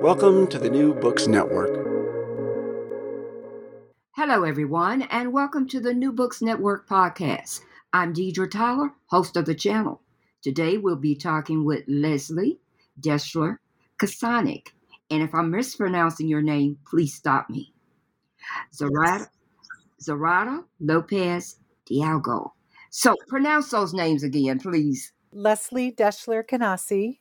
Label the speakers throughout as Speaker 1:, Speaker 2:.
Speaker 1: Welcome to the New Books Network.
Speaker 2: Hello, everyone, and welcome to the New Books Network podcast. I'm Deidre Tyler, host of the channel. Today, we'll be talking with Leslie Deschler Kasanic. And if I'm mispronouncing your name, please stop me. Zarada, Zarada Lopez Dialgo. So pronounce those names again, please.
Speaker 3: Leslie Deschler Canossi.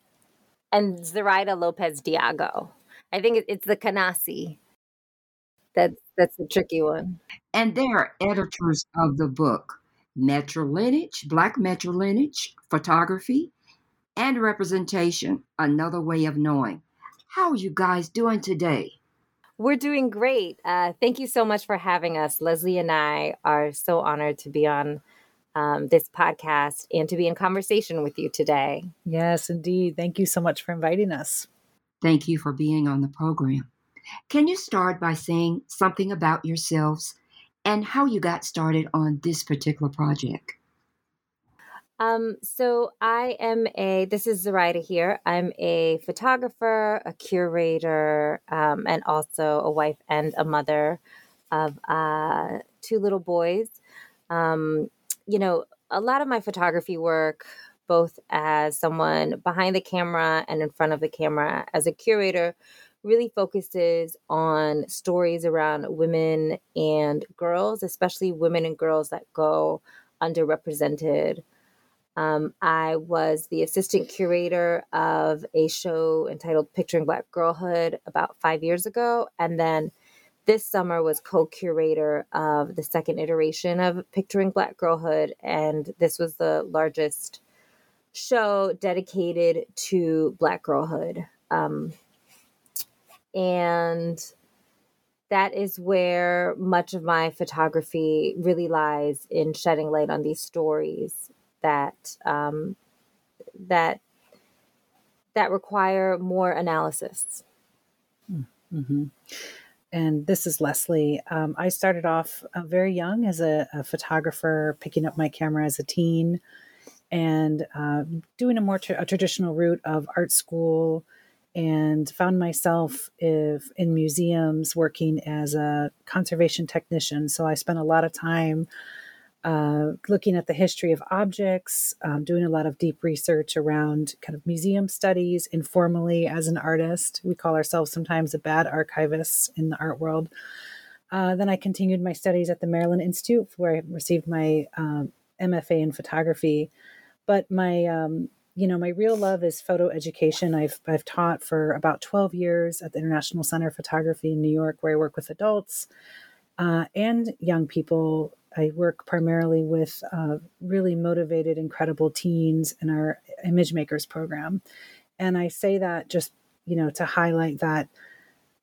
Speaker 4: And Zoraida Lopez Diago. I think it's the Canossi. That's that's the tricky one.
Speaker 2: And they are editors of the book Matrilineage, Black Matrilineage, Photography, and Representation, Another Way of Knowing. How are you guys doing today?
Speaker 4: We're doing great. Uh, thank you so much for having us. Leslie and I are so honored to be on um, this podcast and to be in conversation with you today.
Speaker 3: Yes, indeed. Thank you so much for inviting us.
Speaker 2: Thank you for being on the program. Can you start by saying something about yourselves and how you got started on this particular project?
Speaker 4: Um, so I am a, this is Zoraida here. I'm a photographer, a curator, um, and also a wife and a mother of uh, two little boys. Um, you know, a lot of my photography work, both as someone behind the camera and in front of the camera, as a curator, really focuses on stories around women and girls, especially women and girls that go underrepresented. Um, I was the assistant curator of a show entitled Picturing Black Girlhood about five years ago. And then this summer was co-curator of the second iteration of Picturing Black Girlhood, and this was the largest show dedicated to Black girlhood. Um, and that is where much of my photography really lies in shedding light on these stories that um, that that require more analysis.
Speaker 3: Mm-hmm and this is Leslie. Um, I started off uh, very young as a, a, photographer, picking up my camera as a teen, and uh, doing a more tra- a traditional route of art school, and found myself if, in museums working as a conservation technician. So I spent a lot of time uh, looking at the history of objects, um, doing a lot of deep research around kind of museum studies informally as an artist. We call ourselves sometimes a bad archivist in the art world. Uh, then I continued my studies at the Maryland Institute, where I received my um, MFA in photography. But my, um, you know, my real love is photo education. I've I've taught for about twelve years at the International Center of Photography in New York, where I work with adults uh, and young people I work primarily with uh, really motivated, incredible teens in our Image Makers program. And I say that just, you know, to highlight that,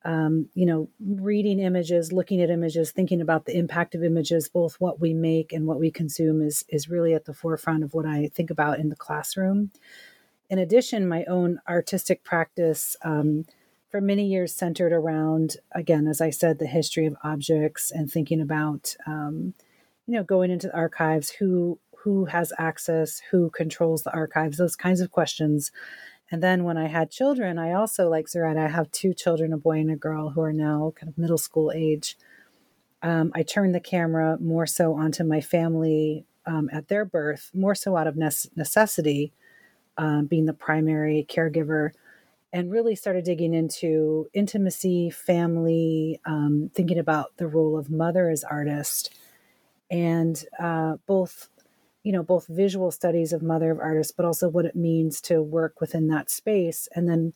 Speaker 3: um, you know, reading images, looking at images, thinking about the impact of images, both what we make and what we consume is, is really at the forefront of what I think about in the classroom. In addition, my own artistic practice, um, for many years centered around, again, as I said, the history of objects and thinking about, um, you know, going into the archives, who who has access, who controls the archives, those kinds of questions. And then when I had children, I also, like Zoraida, I have two children, a boy and a girl, who are now kind of middle school age. Um, I turned the camera more so onto my family um, at their birth, more so out of necessity, um, being the primary caregiver, and really started digging into intimacy, family, um, thinking about the role of mother as artist, and uh, both you know both visual studies of mother of artists but also what it means to work within that space. And then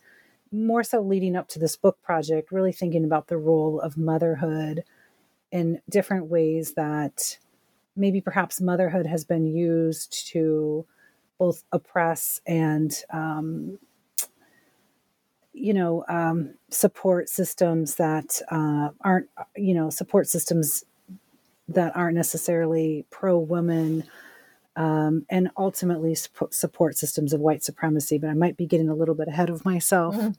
Speaker 3: more so leading up to this book project really thinking about the role of motherhood in different ways that maybe perhaps motherhood has been used to both oppress and um, you know um, support systems that uh, aren't you know support systems that aren't necessarily pro woman um, and ultimately support systems of white supremacy. But I might be getting a little bit ahead of myself. Mm-hmm.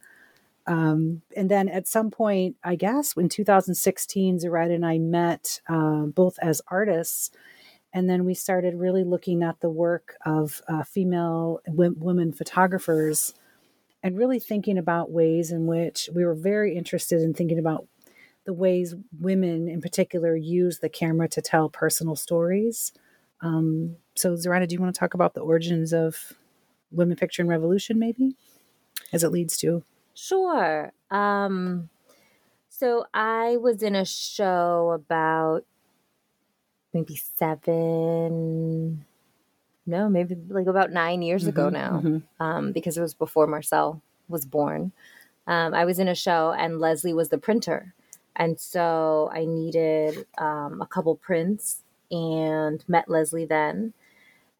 Speaker 3: Um, and then at some point, I guess in 2016, Zoraida and I met uh, both as artists. And then we started really looking at the work of uh, female w- women photographers and really thinking about ways in which we were very interested in thinking about the ways women in particular use the camera to tell personal stories. Um, so, Zoraida, do you want to talk about the origins of women picture and revolution, maybe, as it leads to?
Speaker 4: Sure. Um, so, I was in a show about maybe seven, no, maybe like about nine years mm-hmm, ago now, mm-hmm. um, because it was before Marcel was born. Um, I was in a show and Leslie was the printer. And so I needed um, a couple prints and met Leslie then.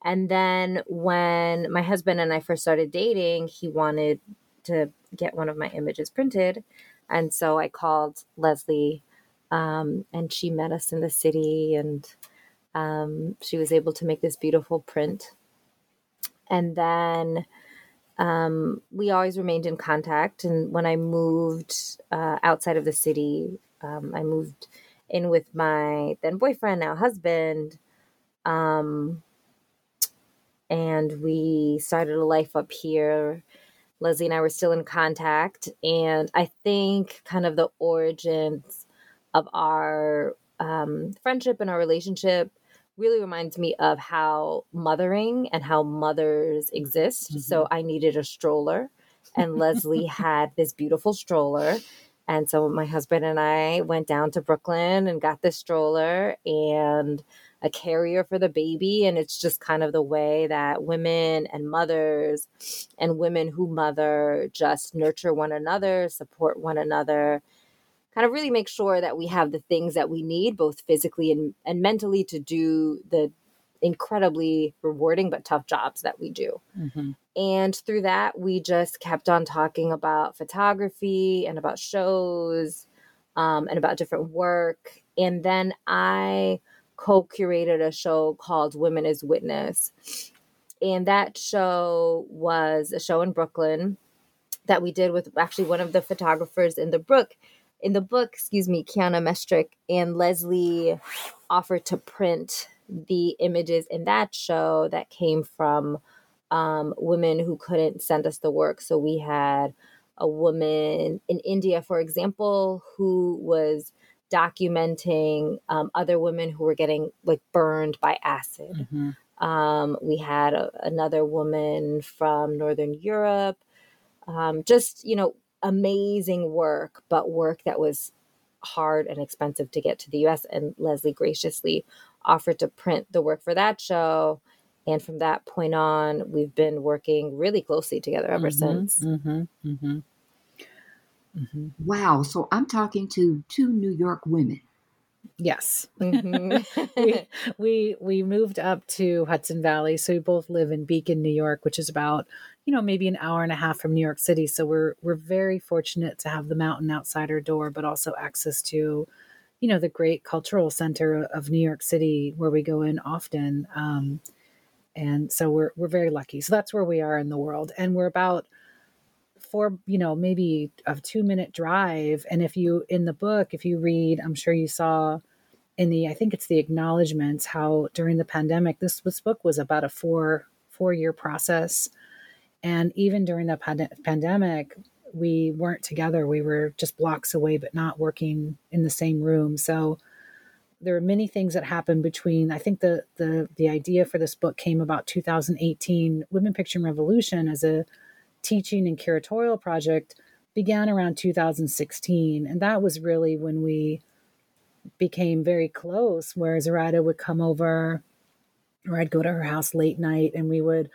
Speaker 4: And then when my husband and I first started dating, he wanted to get one of my images printed. And so I called Leslie um, and she met us in the city and um, she was able to make this beautiful print. And then um, we always remained in contact. And when I moved uh, outside of the city, um, I moved in with my then boyfriend, now husband. Um, and we started a life up here. Leslie and I were still in contact. And I think kind of the origins of our um, friendship and our relationship really reminds me of how mothering and how mothers exist. Mm-hmm. So I needed a stroller, and Leslie had this beautiful stroller. And so my husband and I went down to Brooklyn and got this stroller and a carrier for the baby. And it's just kind of the way that women and mothers and women who mother just nurture one another, support one another, kind of really make sure that we have the things that we need, both physically and, and mentally, to do the incredibly rewarding but tough jobs that we do. Mm-hmm. And through that, we just kept on talking about photography and about shows um, and about different work. And then I co curated a show called Women as Witness. And that show was a show in Brooklyn that we did with actually one of the photographers in the book in the book, excuse me, Kiana Mestrick and Leslie offered to print the images in that show that came from um, women who couldn't send us the work. So we had a woman in India, for example, who was documenting um, other women who were getting like burned by acid. Mm-hmm. Um, we had a, another woman from Northern Europe. Um, just, you know, amazing work, but work that was hard and expensive to get to the US. And Leslie graciously offered to print the work for that show. And from that point on, we've been working really closely together ever mm-hmm, since. Mm-hmm, mm-hmm,
Speaker 2: mm-hmm. Wow. So I'm talking to two New York women.
Speaker 3: Yes. Mm-hmm. we, we we moved up to Hudson Valley. So we both live in Beacon, New York, which is about you know maybe an hour and a half from New York City. So we're we're very fortunate to have the mountain outside our door, but also access to you know the great cultural center of New York City where we go in often. Um, and so we're we're very lucky. So that's where we are in the world, and we're about for you know maybe a two minute drive. And if you in the book if you read i'm sure you saw in the i think it's the acknowledgments how during the pandemic this, this book was about a four four year process. And even during the pand- pandemic we weren't together. We were just blocks away but not working in the same room. So there are many things that happened between i think the the the idea for this book came about 2018 women Picture revolution as a teaching and curatorial project began around 2016 and that was really when we became very close where Zoraida would come over or I'd go to her house late night and we would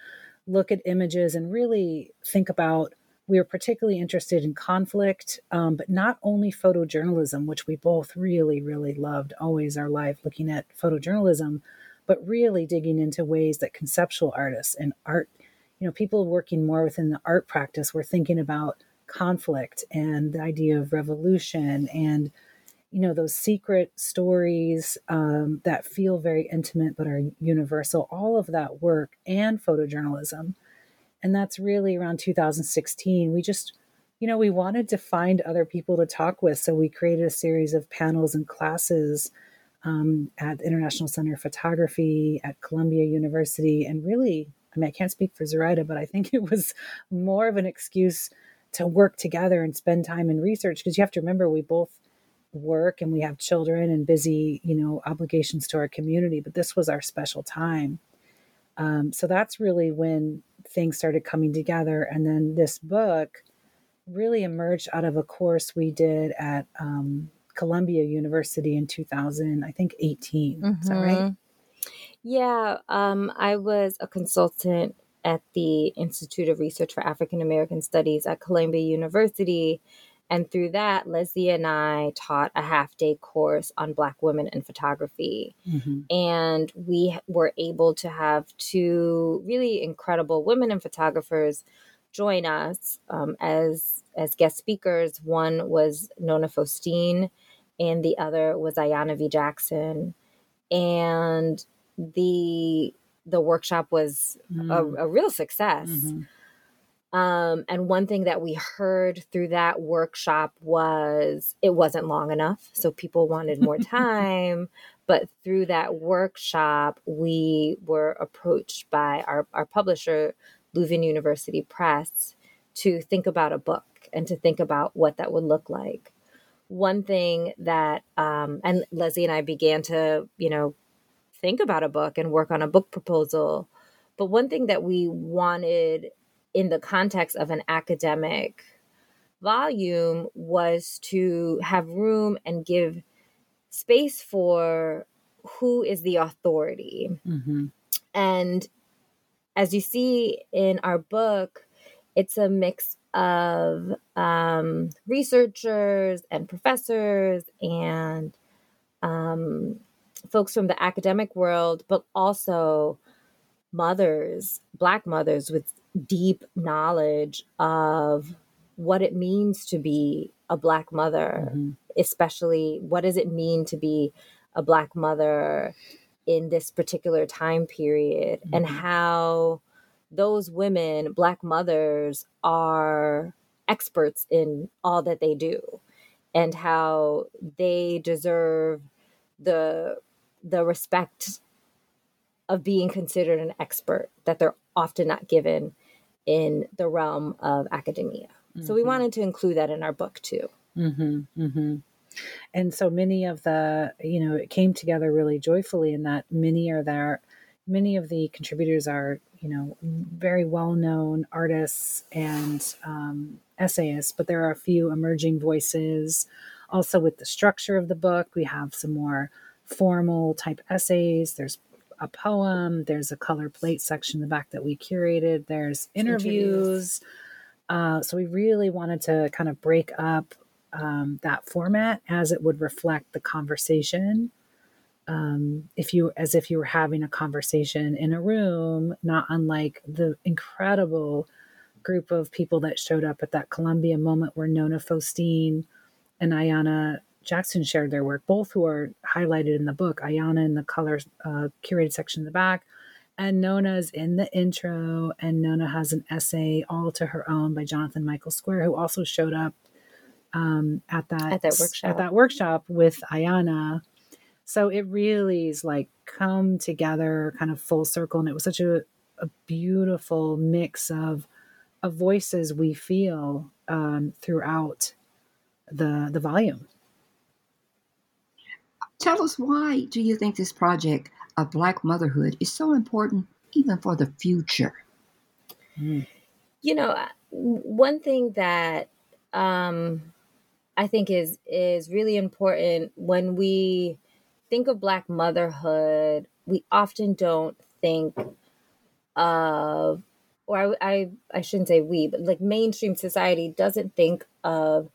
Speaker 3: look at images and really think about we were particularly interested in conflict, um, but not only photojournalism, which we both really, really loved, always our life looking at photojournalism, but really digging into ways that conceptual artists and art, you know, people working more within the art practice were thinking about conflict and the idea of revolution and you know those secret stories um, that feel very intimate but are universal all of that work and photojournalism. And that's really around 2016 we just you know we wanted to find other people to talk with so we created a series of panels and classes um, at the international center of photography at columbia university and really i mean i can't speak for zoraida but i think it was more of an excuse to work together and spend time in research because you have to remember we both work and we have children and busy, you know, obligations to our community, but this was our special time. Um, so that's really when things started coming together. And then this book really emerged out of a course we did at um, Columbia University in 2000, I think 18. Mm-hmm. Is that right?
Speaker 4: Yeah, um, I was a consultant at the Institute of Research for African American Studies at Columbia University. And through that, Leslie and I taught a half day course on Black women in photography. Mm-hmm. And we were able to have two really incredible women and photographers join us um, as, as guest speakers. One was Nona Faustine, and the other was Ayana V. Jackson. And the the workshop was mm. a, a, real success. Mm-hmm. Um, and one thing that we heard through that workshop was it wasn't long enough. So people wanted more time. but through that workshop, we were approached by our, our publisher, Leuven University Press, to think about a book and to think about what that would look like. One thing that, um, and Leslie and I began to, you know, think about a book and work on a book proposal. But one thing that we wanted in the context of an academic volume was to have room and give space for who is the authority. Mm-hmm. And as you see in our book, it's a mix of um, researchers and professors and um, folks from the academic world, but also mothers, Black mothers with deep knowledge of what it means to be a black mother mm-hmm. especially what does it mean to be a black mother in this particular time period mm-hmm. and how those women black mothers are experts in all that they do and how they deserve the the respect of being considered an expert that they're often not given in the realm of academia. Mm-hmm. So we mm-hmm. wanted to include that in our book too.
Speaker 3: Mm-hmm, mm-hmm. And so many of the, you know, it came together really joyfully in that many are there, many of the contributors are, you know, very well known artists and um, essayists, but there are a few emerging voices. Also, with the structure of the book, we have some more formal type essays. There's a poem. There's a color plate section in the back that we curated. There's interviews. interviews. Uh, so we really wanted to kind of break up um, that format as it would reflect the conversation. Um, if you, as if you were having a conversation in a room, not unlike the incredible group of people that showed up at that Columbia moment where Nona Faustine and Ayana Jackson shared their work, both who are highlighted in the book. Ayana in the color uh, curated section in the back, and Nona's in the intro, and Nona has an essay all to her own by Jonathan Michael Square, who also showed up um, at that
Speaker 4: At that workshop.
Speaker 3: at that workshop with Ayana. So it really is like come together, kind of full circle, and it was such a, a beautiful mix of of voices we feel um, throughout the the volume.
Speaker 2: Tell us why do you think this project of Black motherhood is so important even for the future?
Speaker 4: you know uh, one thing that um i think is is really important when we think of black motherhood we often don't think of or I, I i shouldn't say we but like mainstream society doesn't think of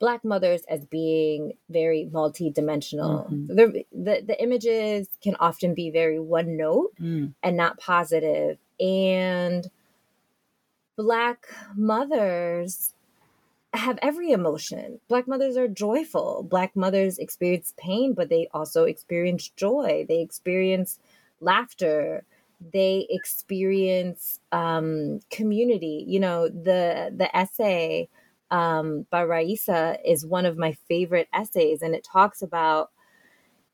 Speaker 4: black mothers as being very multi-dimensional. The, the the images can often be very one note
Speaker 3: Mm.
Speaker 4: and not positive. positive. And black mothers have every emotion. Black mothers are joyful. Black mothers experience pain but they also experience joy. They experience laughter. They experience um, community. You know the the essay um, by raisa is one of my favorite essays and it talks about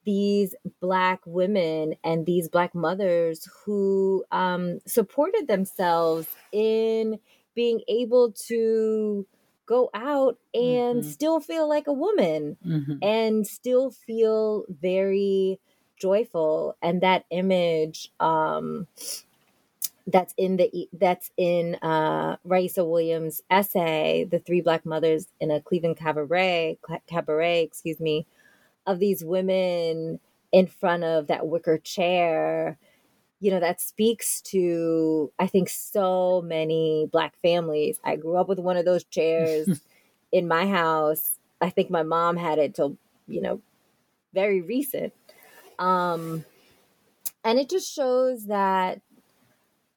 Speaker 4: these black women and these black mothers who um, supported themselves in being able to go out and
Speaker 3: Mhm.
Speaker 4: still feel like a woman
Speaker 3: Mhm.
Speaker 4: and still feel very joyful and that image um that's in the that's in uh Raisa Williams essay the three black mothers in a Cleveland cabaret cabaret excuse me of these women in front of that wicker chair you know that speaks to i think so many black families. I grew up with one of those chairs in my house. I think my mom had it till you know very recent. Um and it just shows that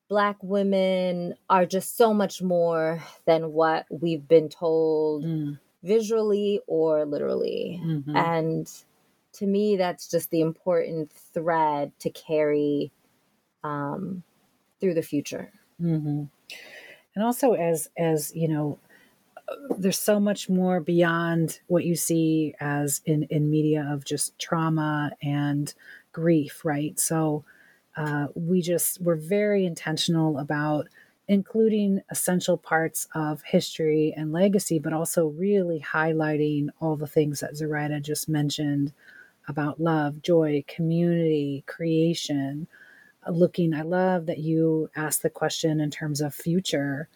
Speaker 4: black women are just so much more than what we've been told
Speaker 3: Mm.
Speaker 4: visually or literally
Speaker 3: Mhm.
Speaker 4: and to me that's just the important thread to carry um, through the future
Speaker 3: hmm And also, as as you know, there's so much more beyond what you see as in in media of just trauma and grief, right? So uh, we just we're very intentional about including essential parts of history and legacy, but also really highlighting all the things that Zoraida just mentioned about love, joy, community, creation. Looking i love that you asked the question in terms of future.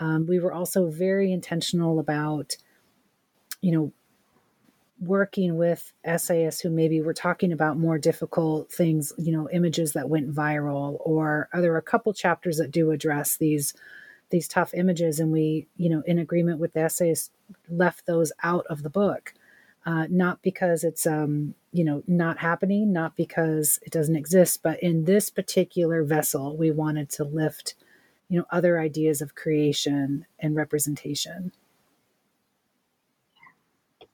Speaker 3: Um, we were also very intentional about you know working with essayists who maybe were talking about more difficult things you know images that went viral or are there a couple chapters that do address these these tough images and we you know in agreement with the essayists left those out of the book uh, not because it's um, you know not happening, not because it doesn't exist, but in this particular vessel, we wanted to lift you know other ideas of creation and representation.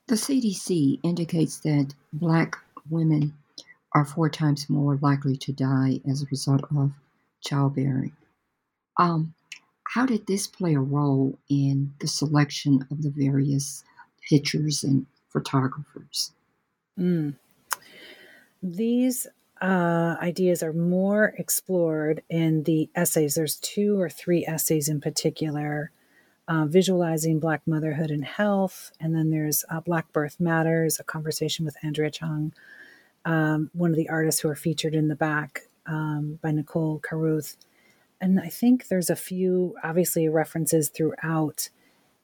Speaker 2: The CDC indicates that Black women are four times more likely to die as a result of childbearing. Um, how did this play a role in the selection of the various pictures and photographers?
Speaker 3: Mm. These uh, ideas are more explored in the essays. There's two or three essays in particular uh, visualizing Black motherhood and health. And then there's uh, Black Birth Matters, a conversation with Andrea Chung, um, one of the artists who are featured in the back um, by Nicole Caruth. And I think there's a few, obviously, references throughout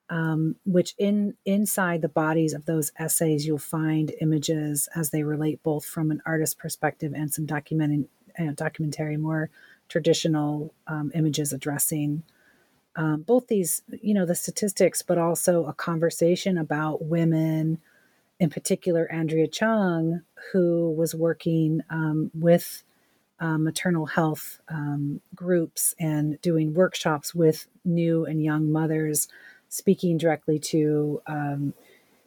Speaker 3: um, which in inside the bodies of those essays you'll find images as they relate both from an artist perspective and some documenting uh, documentary more traditional um, images addressing um, both these you know the statistics but also a conversation about women in particular andrea chung who was working um, with uh, maternal health um, groups and doing workshops with new and young mothers speaking directly to um,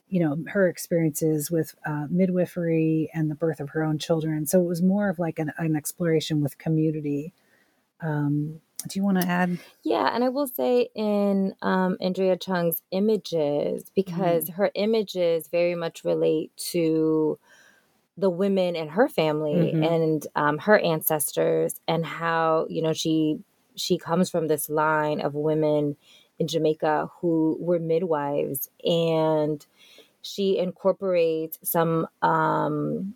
Speaker 3: you know her experiences with uh, midwifery and the birth of her own children. So it was more of like an, an exploration with community Um, do you want to add?
Speaker 4: Yeah, and I will say in um, Andrea Chung's images, because mm-hmm. her images very much relate to the women in her family mm-hmm. and um, her ancestors, and how you know she she comes from this line of women in Jamaica who were midwives, and she incorporates some um,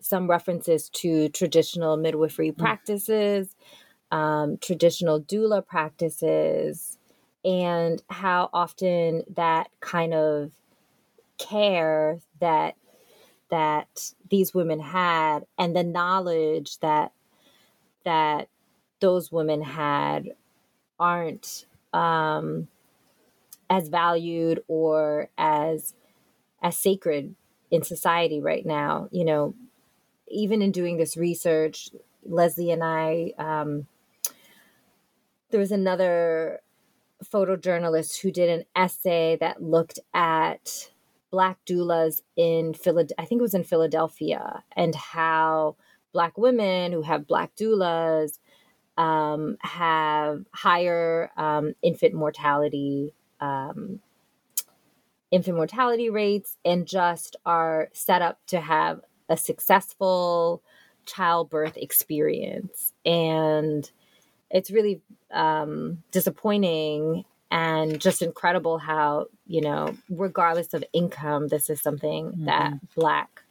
Speaker 4: some references to traditional midwifery mm. practices, um, traditional doula practices, and how often that kind of care that that these women had and the knowledge that that those women had aren't um, as valued or as as sacred in society right now. You know, even in doing this research, Leslie and I, um, there was another photojournalist who did an essay that looked at black doulas in Philadelphia. I think it was in Philadelphia, and how black women who have black doulas um, have higher um, infant mortality um, infant mortality rates and just are set up to have a successful childbirth experience and it's really um, disappointing and just incredible how you know regardless of income this is something mm-hmm. that black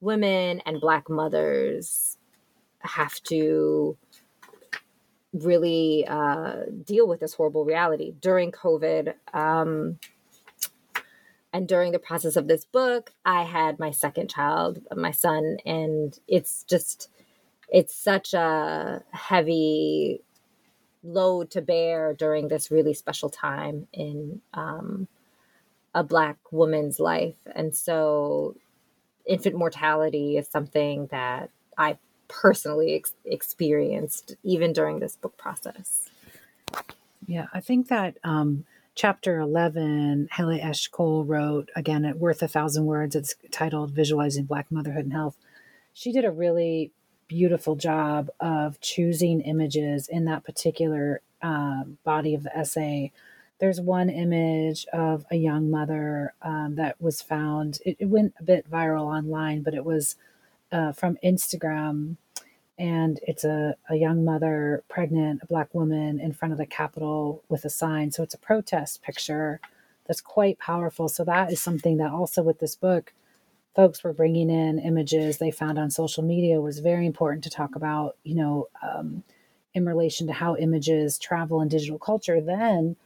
Speaker 4: women and black mothers have to really uh, deal with this horrible reality during COVID. Um, and during the process of this book, I had my second child, my son, and it's just, it's such a heavy load to bear during this really special time in um, a Black woman's life. And so, infant mortality is something that I personally ex- experienced even during this book process.
Speaker 3: Yeah, I think that um, chapter 11, Hayley Eshkol wrote, again, at Worth a Thousand Words, it's titled Visualizing Black Motherhood and Health. She did a really beautiful job of choosing images in that particular uh, body of the essay. There's one image of a young mother um, that was found. It, it, went a bit viral online, but it was uh, from Instagram, and it's a, a young mother, pregnant, a black woman in front of the Capitol with a sign. So it's a protest picture that's quite powerful. So that is something that also with this book, folks were bringing in images they found on social media was very important to talk about. You know. Um, in relation to how images travel in digital culture, then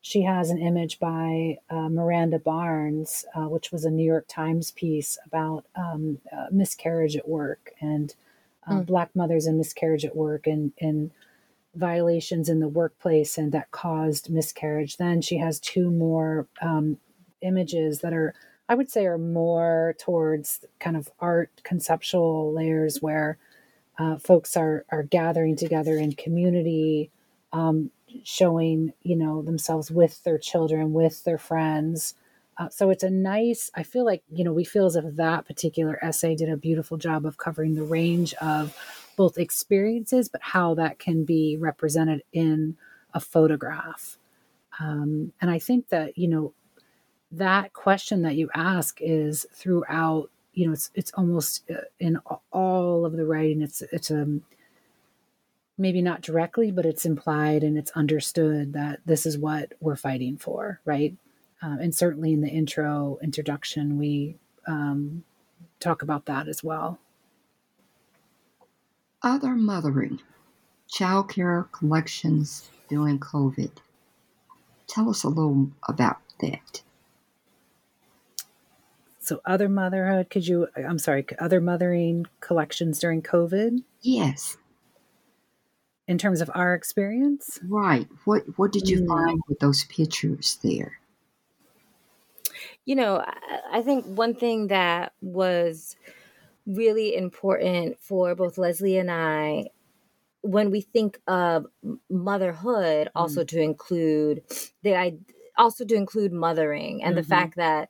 Speaker 3: she has an image by uh, Miranda Barnes, uh, which was a New York Times piece about um, uh, miscarriage at work and mm. Black mothers and miscarriage at work and, and violations in the workplace and that caused miscarriage. Then she has two more um, images that are, I would say, are more towards kind of art conceptual layers where uh, folks are are gathering together in community. Um, showing you know themselves with their children with their friends uh, so it's a nice i feel like you know we feel as if that particular essay did a beautiful job of covering the range of both experiences but how that can be represented in a photograph um, and i think that you know that question that you ask is throughout you know it's it's almost uh, in all of the writing it's it's um, maybe not directly, but it's implied and it's understood that this is what we're fighting for, right? Um, and certainly in the intro introduction, we um, talk about that as well.
Speaker 2: Other mothering, childcare collections during COVID. Tell us a little about that.
Speaker 3: So, other motherhood, could you, I'm sorry, other mothering collections during COVID?
Speaker 2: Yes
Speaker 3: in terms of our experience.
Speaker 2: Right. What what did you mm. find with those pictures there?
Speaker 4: You know, I think one thing that was really important for both Leslie and I when we think of motherhood mm. also to include the I also to include mothering and mm-hmm. the fact that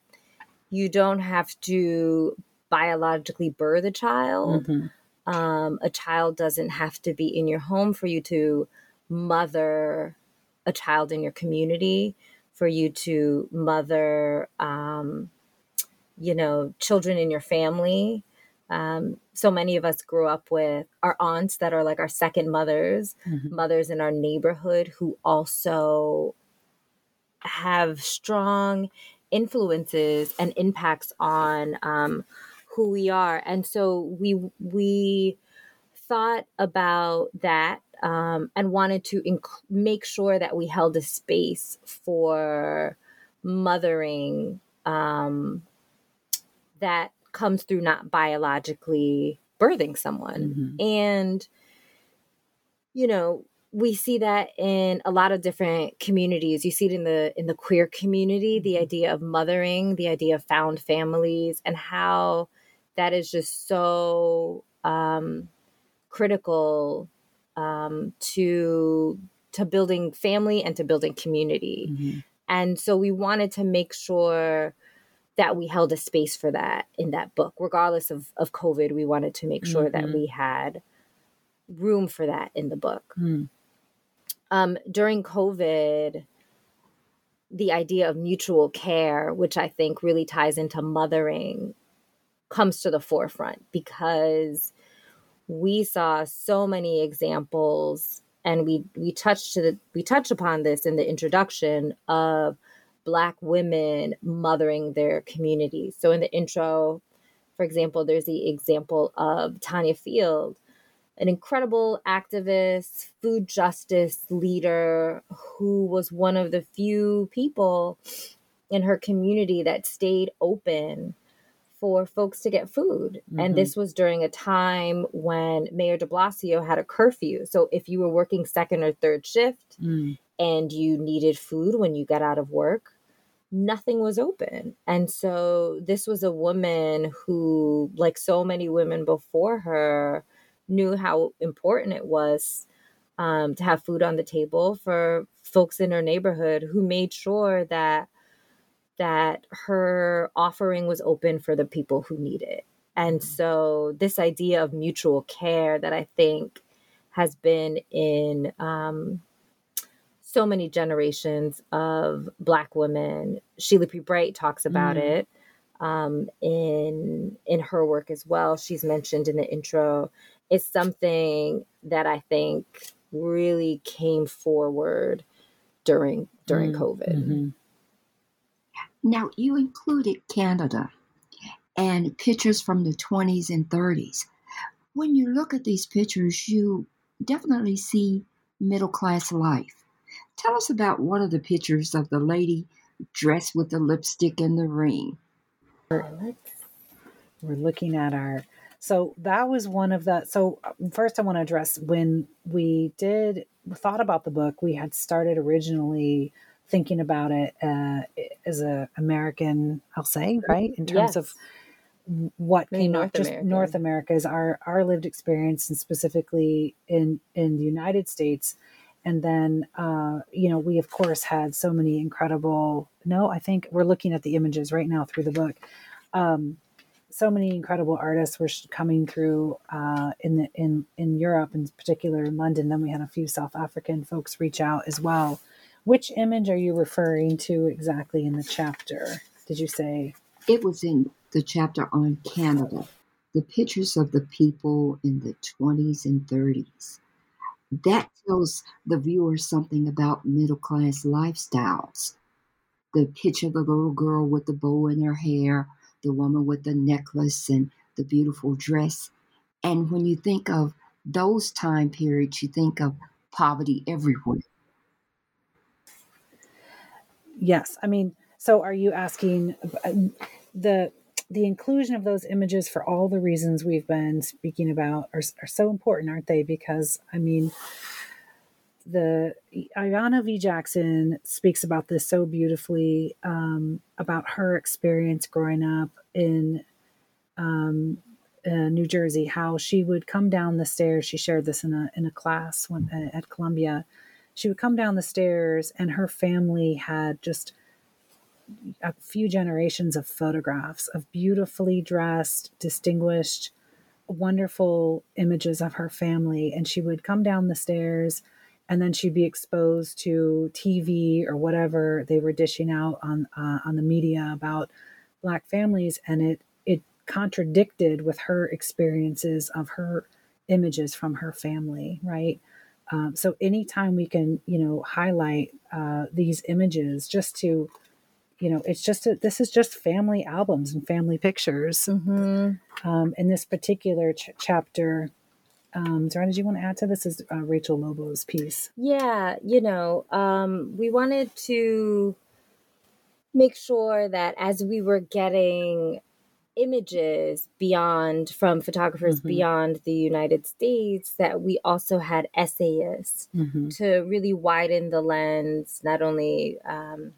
Speaker 4: you don't have to biologically birth a child. Mm-hmm Um, a child doesn't have to be in your home for you to mother a child in your community, for you to mother, um, you know, children in your family. Um, so many of us grew up with our aunts that are like our second mothers, mm-hmm. mothers in our neighborhood who also have strong influences and impacts on um, who we are. And so we we thought about that um, and wanted to inc- make sure that we held a space for mothering um, that comes through not biologically birthing someone. Mm-hmm. And, you know, we see that in a lot of different communities you see it in the in the queer community the mm-hmm. idea of mothering the idea of found families and how that is just so um, critical um, to to building family and to building community. Mm-hmm. And so we wanted to make sure that we held a space for that in that book, regardless of, of COVID. We wanted to make sure mm-hmm. that we had room for that in the book. Mm. Um, during COVID, the idea of mutual care, which I think really ties into mothering, comes to the forefront because we saw so many examples and we we touched to the, we touched upon this in the introduction of black women mothering their communities. So in the intro for example there's the example of tanya field an incredible activist food justice leader who was one of the few people in her community that stayed open for folks to get food. Mm-hmm. And this was during a time when Mayor de Blasio had a curfew. So if you were working second or third shift mm. and you needed food when you got out of work, nothing was open. And so this was a woman who, like so many women before her, knew how important it was um, to have food on the table for folks in her neighborhood who made sure that that her offering was open for the people who need it. And mm-hmm. so, this idea of mutual care that I think has been in um, so many generations of Black women. Sheila Pree Bright talks about mm. it um, in in her work as well. She's mentioned in the intro. It's something that I think really came forward during during mm. COVID. Mm-hmm.
Speaker 2: Now, you included Canada and pictures from the 20s and 30s. When you look at these pictures, you definitely see middle class life. Tell us about one of the pictures of the lady dressed with the lipstick and the ring.
Speaker 3: We're looking at our. So that was one of the. So, first, I want to address when we did thought about the book, we had started originally thinking about it uh, as a American, I'll say, right, in terms yes. of what Maybe came North just America. North America is our our lived experience, and specifically in in the United States. And then, uh, you know, we of course had so many incredible. No, I think we're looking at the images right now through the book. Um, so many incredible artists were coming through uh, in the in in Europe, in particular in London. Then we had a few South African folks reach out as well. Which image are you referring to exactly in the chapter? Did you say?
Speaker 2: It was in the chapter on Canada, the pictures of the people in the 20s and 30s. That tells the viewer something about middle class lifestyles. The picture of the little girl with the bow in her hair, the woman with the necklace and the beautiful dress. And when you think of those time periods, you think of poverty everywhere.
Speaker 3: Yes, I mean, so are you asking uh, the the inclusion of those images for all the reasons we've been speaking about are, are so important, aren't they? Because I mean, the Ayana V. Jackson speaks about this so beautifully um, about her experience growing up in um, uh, New Jersey. How she would come down the stairs. She shared this in a in a class when, uh, at Columbia she would come down the stairs and her family had just a few generations of photographs of beautifully dressed, distinguished wonderful images of her family. And she would come down the stairs and then she'd be exposed to TV or whatever they were dishing out on uh, on the media about black families. And it it contradicted with her experiences of her images from her family right? Um, so anytime we can you know highlight uh, these images just to you know it's just a, this is just family albums and family pictures
Speaker 4: Mm-hmm.
Speaker 3: um, in this particular ch- chapter um, Zara, did you want to add to this? Is uh, Rachel Lobo's piece?
Speaker 4: Yeah, you know, um, we wanted to make sure that as we were getting images beyond from photographers
Speaker 3: Mhm.
Speaker 4: beyond the United States, that we also had essayists
Speaker 3: Mm-hmm.
Speaker 4: to really widen the lens, not only um,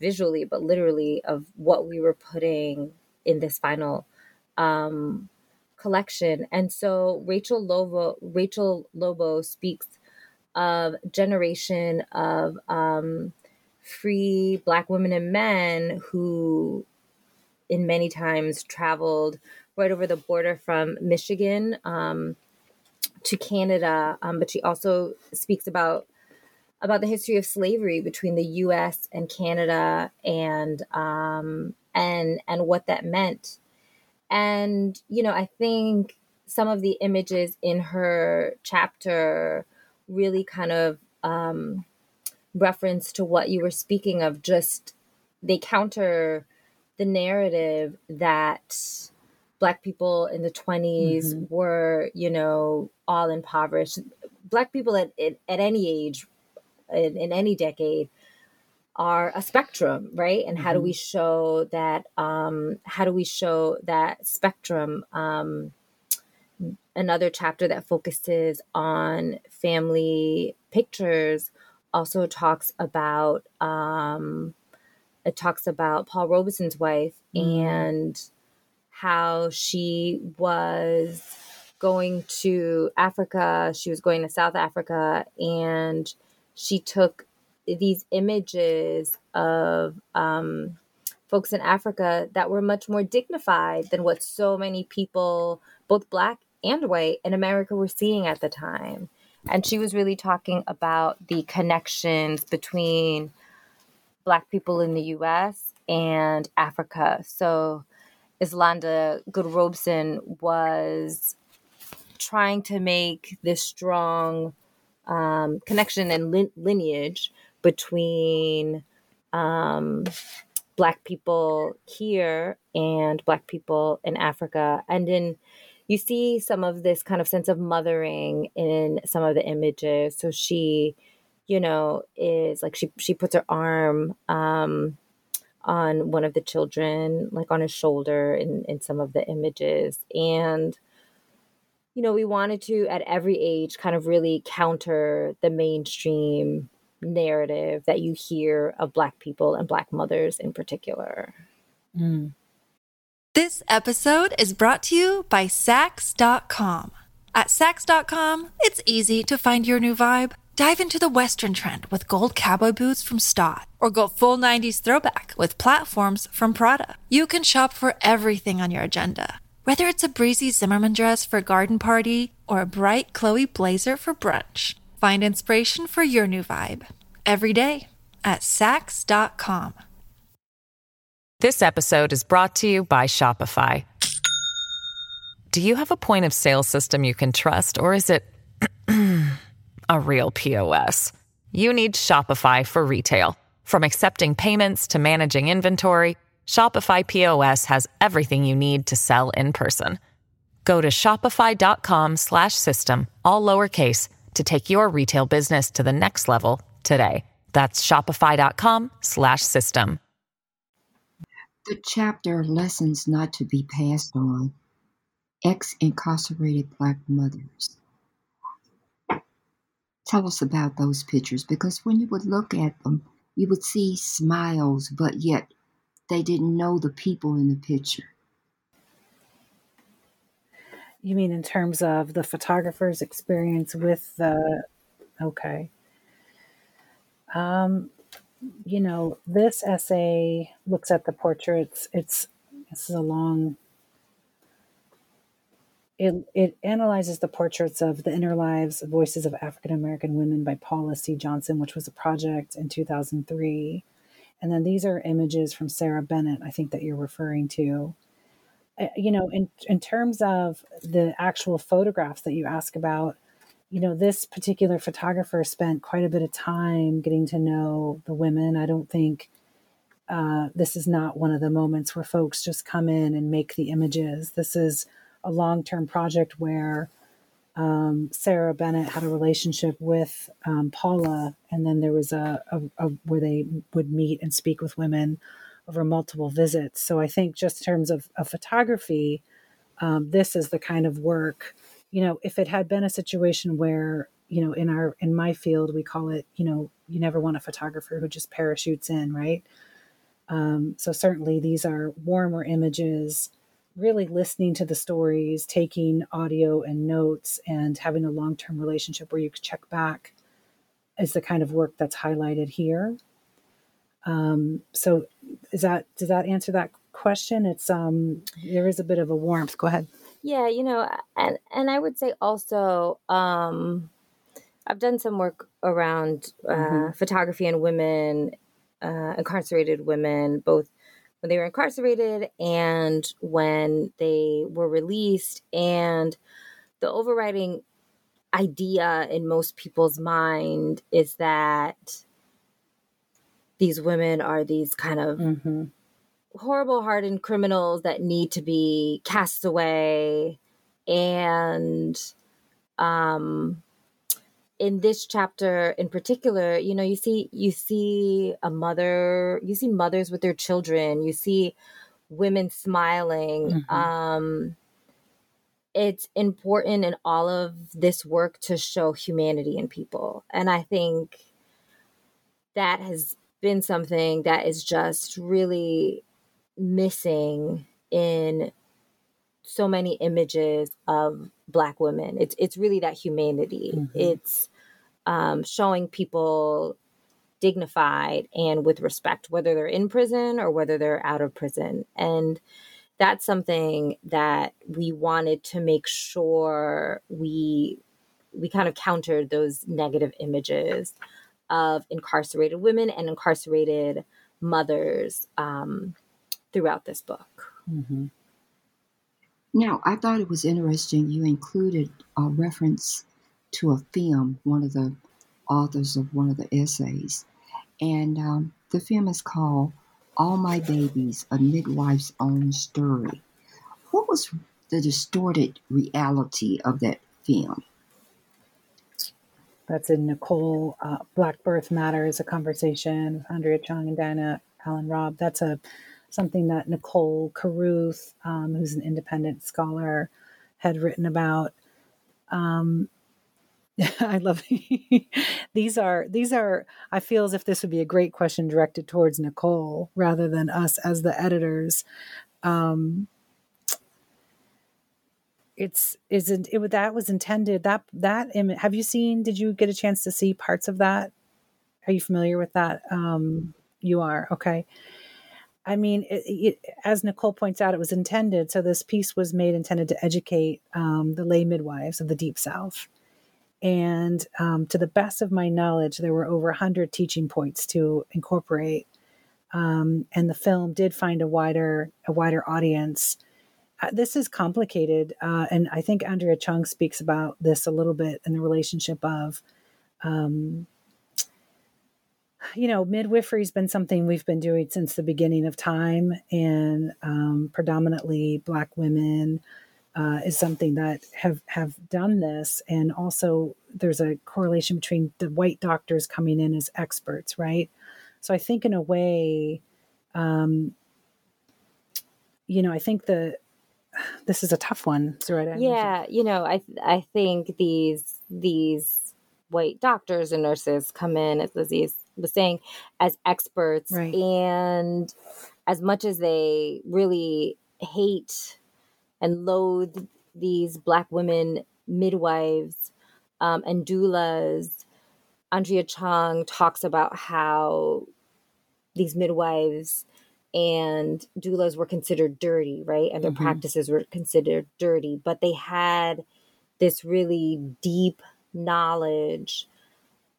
Speaker 4: visually, but literally of what we were putting in this final um, collection. And so Rachel Lobo, Rachel Lobo speaks of generation of um, free Black women and men who, in many times, traveled right over the border from Michigan um, to Canada. Um, but she also speaks about about the history of slavery between the U.S. and Canada, and um, and and what that meant. And you know, I think some of the images in her chapter really kind of um, reference to what you were speaking of. Just they counter the narrative that Black people in the 20s were, you know, all impoverished. Black people at at, at any age, in, in any decade, are a spectrum, right? And how do we show that? Um, how do we show that spectrum? Um, another chapter that focuses on family pictures also talks about um, it talks about Paul Robeson's wife and how she was going to Africa. She was going to South Africa and she took these images of um, folks in Africa that were much more dignified than what so many people, both black and white, in America were seeing at the time. And she was really talking about the connections between black people in the US and Africa. So Islanda Goodrobeson was trying to make this strong um, connection and lin- lineage between um, black people here and black people in Africa. And in you see some of this kind of sense of mothering in some of the images. So she, you know, is like she she puts her arm um on one of the children, like on his shoulder in, in some of the images. And you know, we wanted to at every age kind of really counter the mainstream narrative that you hear of black people and black mothers in particular.
Speaker 3: Mm.
Speaker 5: This episode is brought to you by Saks.com. At Saks.com, it's easy to find your new vibe. Dive into the Western trend with gold cowboy boots from Staud, or go full 90s throwback with platforms from Prada. You can shop for everything on your agenda, whether it's a breezy Zimmermann dress for a garden party or a bright Chloe blazer for brunch. Find inspiration for your new vibe every day at Saks.com.
Speaker 6: This episode is brought to you by Shopify. Do you have a point of sale system you can trust, or is it a real POS? You need Shopify for retail. From accepting payments to managing inventory, Shopify POS has everything you need to sell in person. Go to shopify.com slash system, all lowercase, to take your retail business to the next level today. That's shopify.com slash system.
Speaker 2: The chapter Lessons Not to Be Passed On Ex Incarcerated Black Mothers. Tell us about those pictures because when you would look at them, you would see smiles, but yet they didn't know the people in the picture.
Speaker 3: You mean in terms of the photographer's experience with the okay. Um, you know, this essay looks at the portraits. It's this is a long it, it analyzes the portraits of the inner lives, voices of African American women by Paula C. Johnson, which was a project in 2003. And then these are images from Sarah Bennett, I think that you're referring to. Uh, you know, in, in terms of the actual photographs that you ask about, you know, this particular photographer spent quite a bit of time getting to know the women. I don't think uh, this is not one of the moments where folks just come in and make the images. This is a long term project where um, Sarah Bennett had a relationship with um, Paula, and then there was a, a, a, where they would meet and speak with women over multiple visits. So I think just in terms of, of photography, um, this is the kind of work. You know, if it had been a situation where you know in our in my field we call it you know you never want a photographer who just parachutes in right um, so certainly these are warmer images really listening to the stories, taking audio and notes, and having a long term relationship where you check back is the kind of work that's highlighted here. Um, so, is that does that answer that question? It's um, there is a bit of a warmth. Go ahead.
Speaker 4: Yeah, you know, and and I would say also, um, I've done some work around uh, mm-hmm. photography and women, uh, incarcerated women, both when they were incarcerated and when they were released. And the overriding idea in most people's mind is that these women are these kind of mm-hmm. horrible, hardened criminals that need to be cast away. And um, in this chapter in particular you know you see you see a mother you see mothers with their children you see women smiling mm-hmm. um it's important in all of this work to show humanity in people and i think that has been something that is just really missing in so many images of black women. It's it's really that humanity. Mm-hmm. It's um, showing people dignified and with respect, whether they're in prison or whether they're out of prison. And that's something that we wanted to make sure we we kind of countered those negative images of incarcerated women and incarcerated mothers um, throughout this book.
Speaker 2: Mm-hmm. Now, I thought it was interesting you included a reference to a film, one of the authors of one of the essays. And um, the film is called All My Babies A Midwife's Own Story. What was the distorted reality of that film?
Speaker 3: That's in Nicole uh, Black Birth Matters, a conversation with Andrea Chung and Diana Allen Robb. That's a something that Nicole Carruth, um, who's an independent scholar, had written about. Um, I love these are these are I feel as if this would be a great question directed towards Nicole rather than us as the editors. Um, it's isn't it that was intended that that image have you seen did you get a chance to see parts of that are you familiar with that um you are okay I mean, it, it, as Nicole points out, it was intended. So this piece was made intended to educate um, the lay midwives of the Deep South. And um, to the best of my knowledge, there were over 100 teaching points to incorporate. Um, and the film did find a wider a wider audience. Uh, this is complicated, uh, and I think Andrea Chung speaks about this a little bit in the relationship of um, you know, midwifery's been something we've been doing since the beginning of time, and um, predominantly Black women uh, is something that have have done this. And also, there's a correlation between the white doctors coming in as experts, right? So I think, in a way, um, you know, I think the this is a tough one, Zoraida.
Speaker 4: Yeah, you know, I I think these these white doctors and nurses come in, as Lizzie was saying, as experts. Right. And as much as they really hate and loathe these Black women midwives um, and doulas, Andrea Chung talks about how these midwives and doulas were considered dirty, right? And their mm-hmm. practices were considered dirty, but they had this really deep knowledge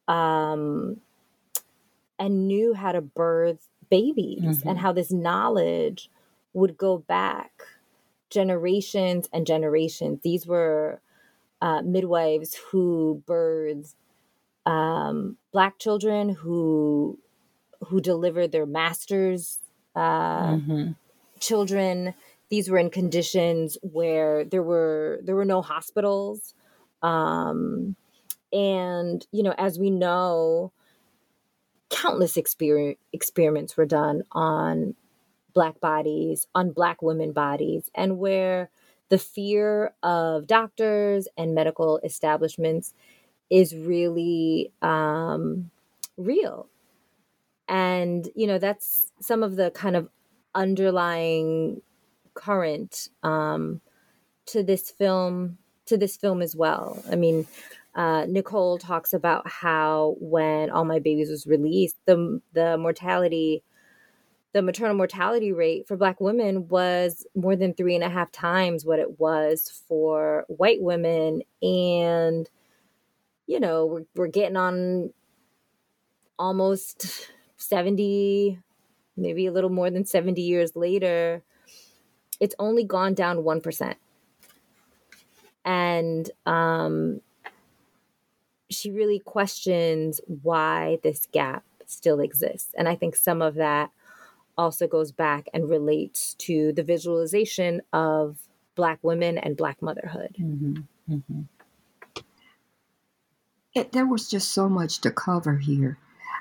Speaker 4: um, and knew how to birth babies mm-hmm. and how this knowledge would go back generations and generations. These were uh, midwives who birthed um, black children who who delivered their masters uh, mm-hmm. children. These were in conditions where there were there were no hospitals, um, and you know, as we know, countless exper- experiments were done on black bodies, on black women bodies, and where the fear of doctors and medical establishments is really um, real. And you know that's some of the kind of underlying current um, to this film to this film as well. I mean uh, nicole talks about how when all my babies was released the the mortality the maternal mortality rate for black women was more than three and a half times what it was for white women and you know we're, we're getting on almost 70, maybe a little more than 70 years later, it's only gone down 1%. And um, she really questions why this gap still exists. And I think some of that also goes back and relates to the visualization of Black women and Black motherhood. Mm-hmm. Mm-hmm.
Speaker 2: It, there was just so much to cover here.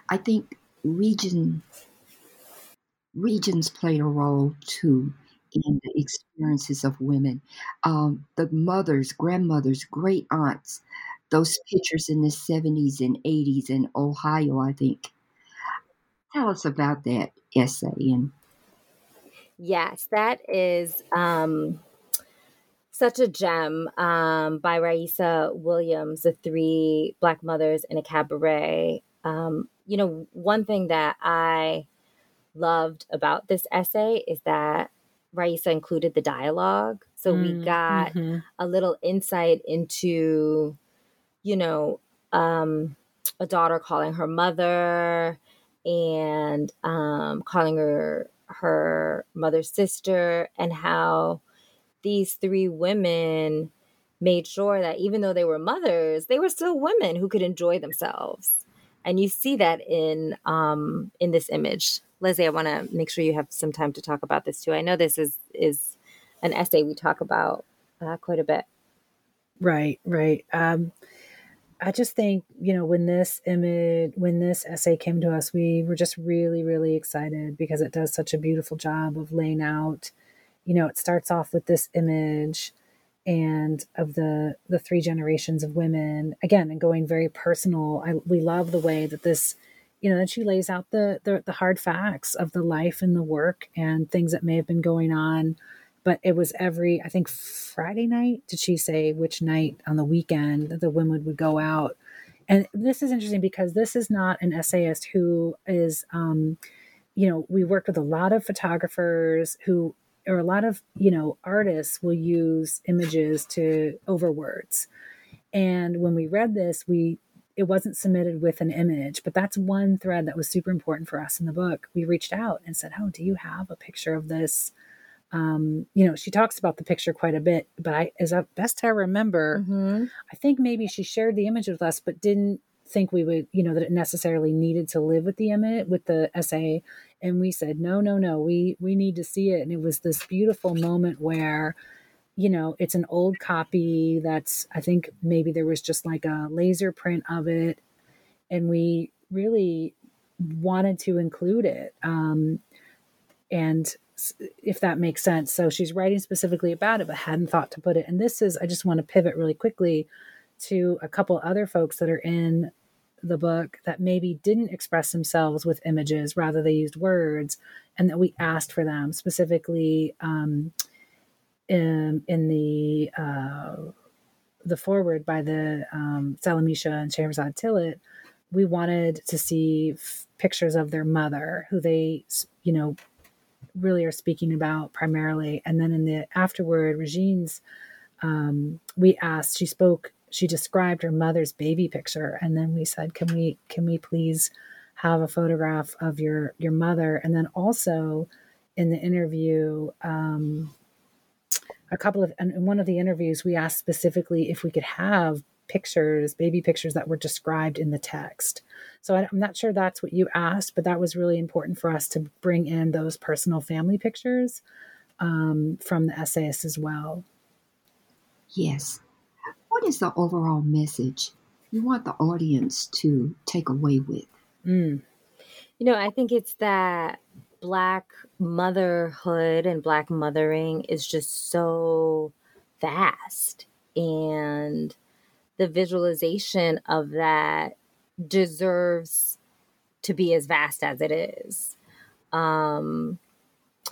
Speaker 2: I think region regions played a role too in the experiences of women. Um, the mothers, grandmothers, great aunts, those pictures in the 70s and 80s in Ohio, I think. Tell us about that essay. And
Speaker 4: yes, that is um, such a gem um, by Raisa Williams, the three Black mothers in a cabaret. Um, you know, one thing that I loved about this essay is that Raisa included the dialogue. So mm, we got mm-hmm. a little insight into, you know, um, a daughter calling her mother and um, calling her her mother's sister, and how these three women made sure that even though they were mothers, they were still women who could enjoy themselves and you see that in um, in this image. Leslie, I want to make sure you have some time to talk about this too. I know this is is an essay we talk about uh, quite a bit.
Speaker 3: Right, right. Um, I just think you know when this image, when this essay came to us, we were just really, really excited because it does such a beautiful job of laying out. You know, it starts off with this image and of the the three generations of women again and going very personal I, we love the way that this you know that she lays out the, the the hard facts of the life and the work and things that may have been going on but it was every i think friday night did she say which night on the weekend that the women would go out. And this is interesting because this is not an essayist who is um you know we worked with a lot of photographers who or a lot of you know artists will use images to over words. And when we read this we it wasn't submitted with an image but that's one thread that was super important for us in the book. We reached out and said oh do you have a picture of this um, you know she talks about the picture quite a bit but i as best i remember mm-hmm. i think maybe she shared the image with us but didn't think we would, you know, that it necessarily needed to live with the image with the essay. And we said, no, no, no, we we need to see it. And it was this beautiful moment where, you know, it's an old copy that's I think maybe there was just like a laser print of it. And we really wanted to include it. Um, and if that makes sense. So she's writing specifically about it, but hadn't thought to put it. And this is, I just want to pivot really quickly to a couple other folks that are in the book that maybe didn't express themselves with images, rather they used words, and that we asked for them specifically um, in, in the uh, the forward by the um, Salamishah and Scheherazade Tillet. We wanted to see f- pictures of their mother, who they, you know, really are speaking about primarily. And then in the afterward, Regine's, um, we asked, she spoke, she described her mother's baby picture. And then we said, can we, can we please have a photograph of your, your mother? And then also in the interview, um, a couple of, and in one of the interviews, we asked specifically if we could have pictures, baby pictures that were described in the text. So I'm not sure that's what you asked, but that was really important for us to bring in those personal family pictures um, from the essayists as well.
Speaker 2: Yes. What is the overall message you want the audience to take away with?
Speaker 3: Mm.
Speaker 4: You know, I think it's that Black motherhood and Black mothering is just so vast. And the visualization of that deserves to be as vast as it is. Um,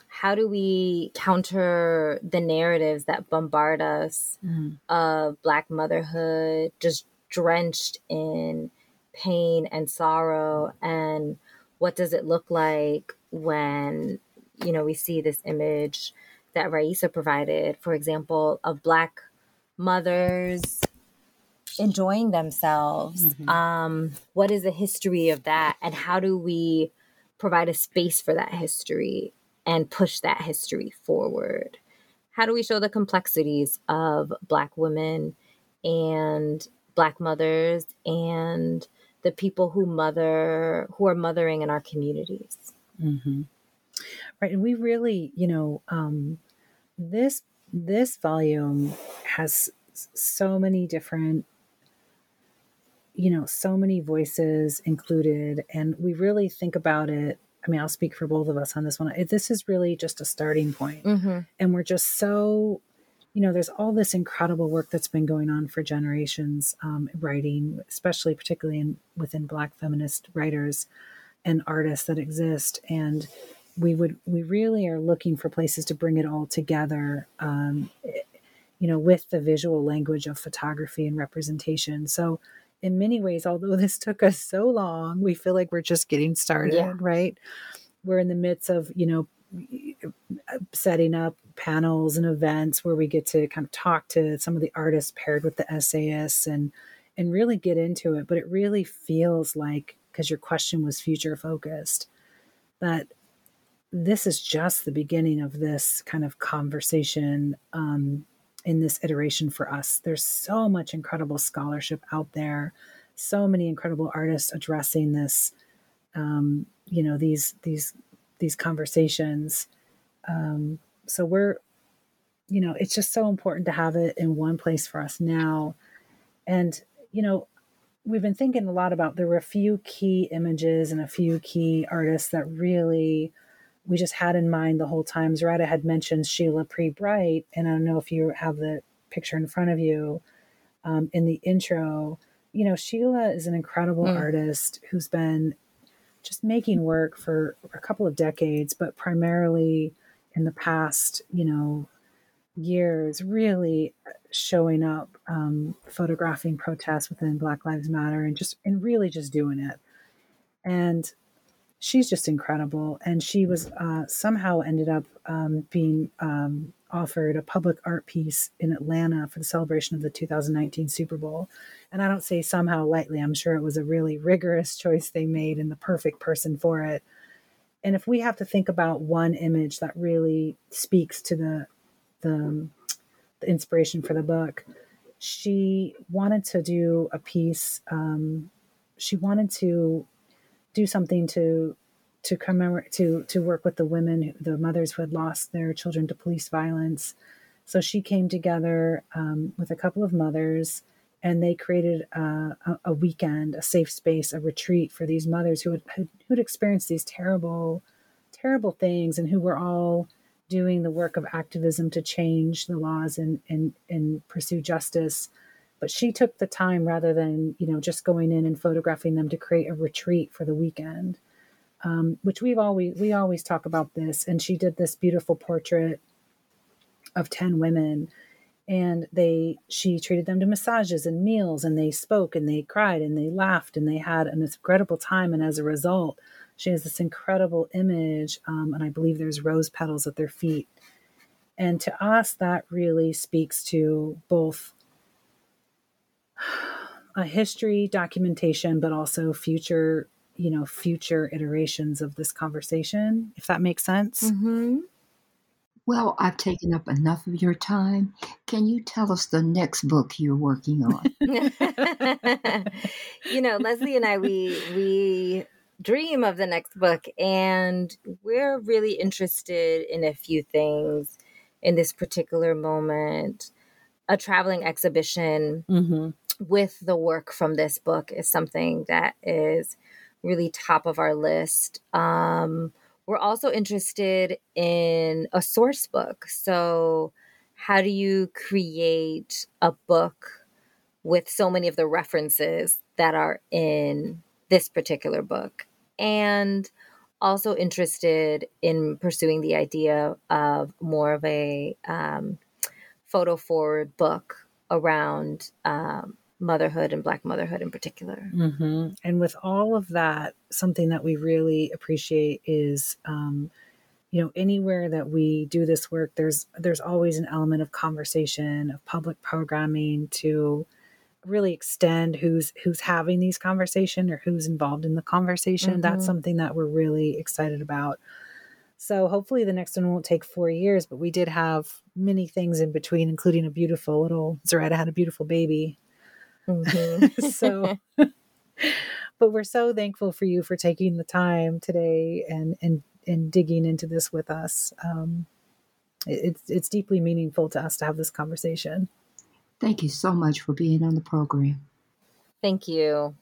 Speaker 4: how do we counter the narratives that bombard us mm. of Black motherhood, just drenched in pain and sorrow? And what does it look like when, you know, we see this image that Raisa provided, for example, of Black mothers enjoying themselves. Mm-hmm. Um, what is the history of that, and how do we provide a space for that history and push that history forward? How do we show the complexities of Black women and Black mothers and the people who mother who are mothering in our communities?
Speaker 3: Mm-hmm. Right, and we really, you know, um, this this volume has so many different you know, so many voices included, and we really think about it. I mean, I'll speak for both of us on this one. This is really just a starting point. Mm-hmm. and we're just so, you know, there's all this incredible work that's been going on for generations, um, writing, especially particularly in within Black feminist writers and artists that exist, and we would we really are looking for places to bring it all together. Um, you know, with the visual language of photography and representation. So in many ways, although this took us so long, we feel like we're just getting started, yeah. right? We're in the midst of, you know, setting up panels and events where we get to kind of talk to some of the artists paired with the essayists and and really get into it but it really feels like because your question was future focused that this is just the beginning of this kind of conversation um, in this iteration for us. There's so much incredible scholarship out there, so many incredible artists addressing this, um, you know, these these these conversations. Um, so we're, you know, it's just so important to have it in one place for us now. And you know, we've been thinking a lot about there were a few key images and a few key artists that really we just had in mind the whole time. Zoraida had mentioned Sheila Pree Bright, and I don't know if you have the picture in front of you um, in the intro. You know, Sheila is an incredible mm. artist who's been just making work for a couple of decades, but primarily in the past, you know, years, really showing up, um, photographing protests within Black Lives Matter, and just and really just doing it. And she's just incredible. And she was uh, somehow ended up um, being um, offered a public art piece in Atlanta for the celebration of the 2019 Super Bowl. And I don't say somehow lightly, I'm sure it was a really rigorous choice they made and the perfect person for it. And if we have to think about one image that really speaks to the, the, the inspiration for the book, she wanted to do a piece. Um, she wanted to do something to to commemorate to to work with the women, the mothers who had lost their children to police violence. So she came together um, with a couple of mothers, and they created uh, a, a, weekend, a safe space, a retreat for these mothers who had, who had experienced these terrible, terrible things, and who were all doing the work of activism to change the laws and and and pursue justice but she took the time rather than you know just going in and photographing them to create a retreat for the weekend um, which we've always we always talk about this and she did this beautiful portrait of 10 women and they she treated them to massages and meals and they spoke and they cried and they laughed and they had an incredible time and as a result She has this incredible image, um, and I believe there's rose petals at their feet. And to us, that really speaks to both a history documentation, but also future, you know, future iterations of this conversation, if that makes sense.
Speaker 4: Mm-hmm.
Speaker 2: Well, I've taken up enough of your time. Can you tell us the next book you're working on?
Speaker 4: you know, Leslie and I, we we dream of the next book, and we're really interested in a few things in this particular moment. A traveling exhibition
Speaker 3: Mm-hmm.
Speaker 4: With the work from this book is something that is really top of our list. Um, we're also interested in a source book. So, how do you create a book with so many of the references that are in this particular book? And also interested in pursuing the idea of more of a um, photo forward book around um, motherhood and Black motherhood in particular.
Speaker 3: hmm And with all of that, something that we really appreciate is, um, you know, anywhere that we do this work, there's there's always an element of conversation, of public programming to really extend who's who's having these conversation or who's involved in the conversation. That's
Speaker 4: Mhm.
Speaker 3: something that we're really excited about. So hopefully the next one won't take four years, but we did have many things in between, including a beautiful little Zaretta had a beautiful baby
Speaker 4: Mhm.
Speaker 3: so but we're so thankful for you for taking the time today and and and digging into this with us um it- it's it's deeply meaningful to us to have this conversation
Speaker 2: Thank you so much for being on the program.
Speaker 4: Thank you.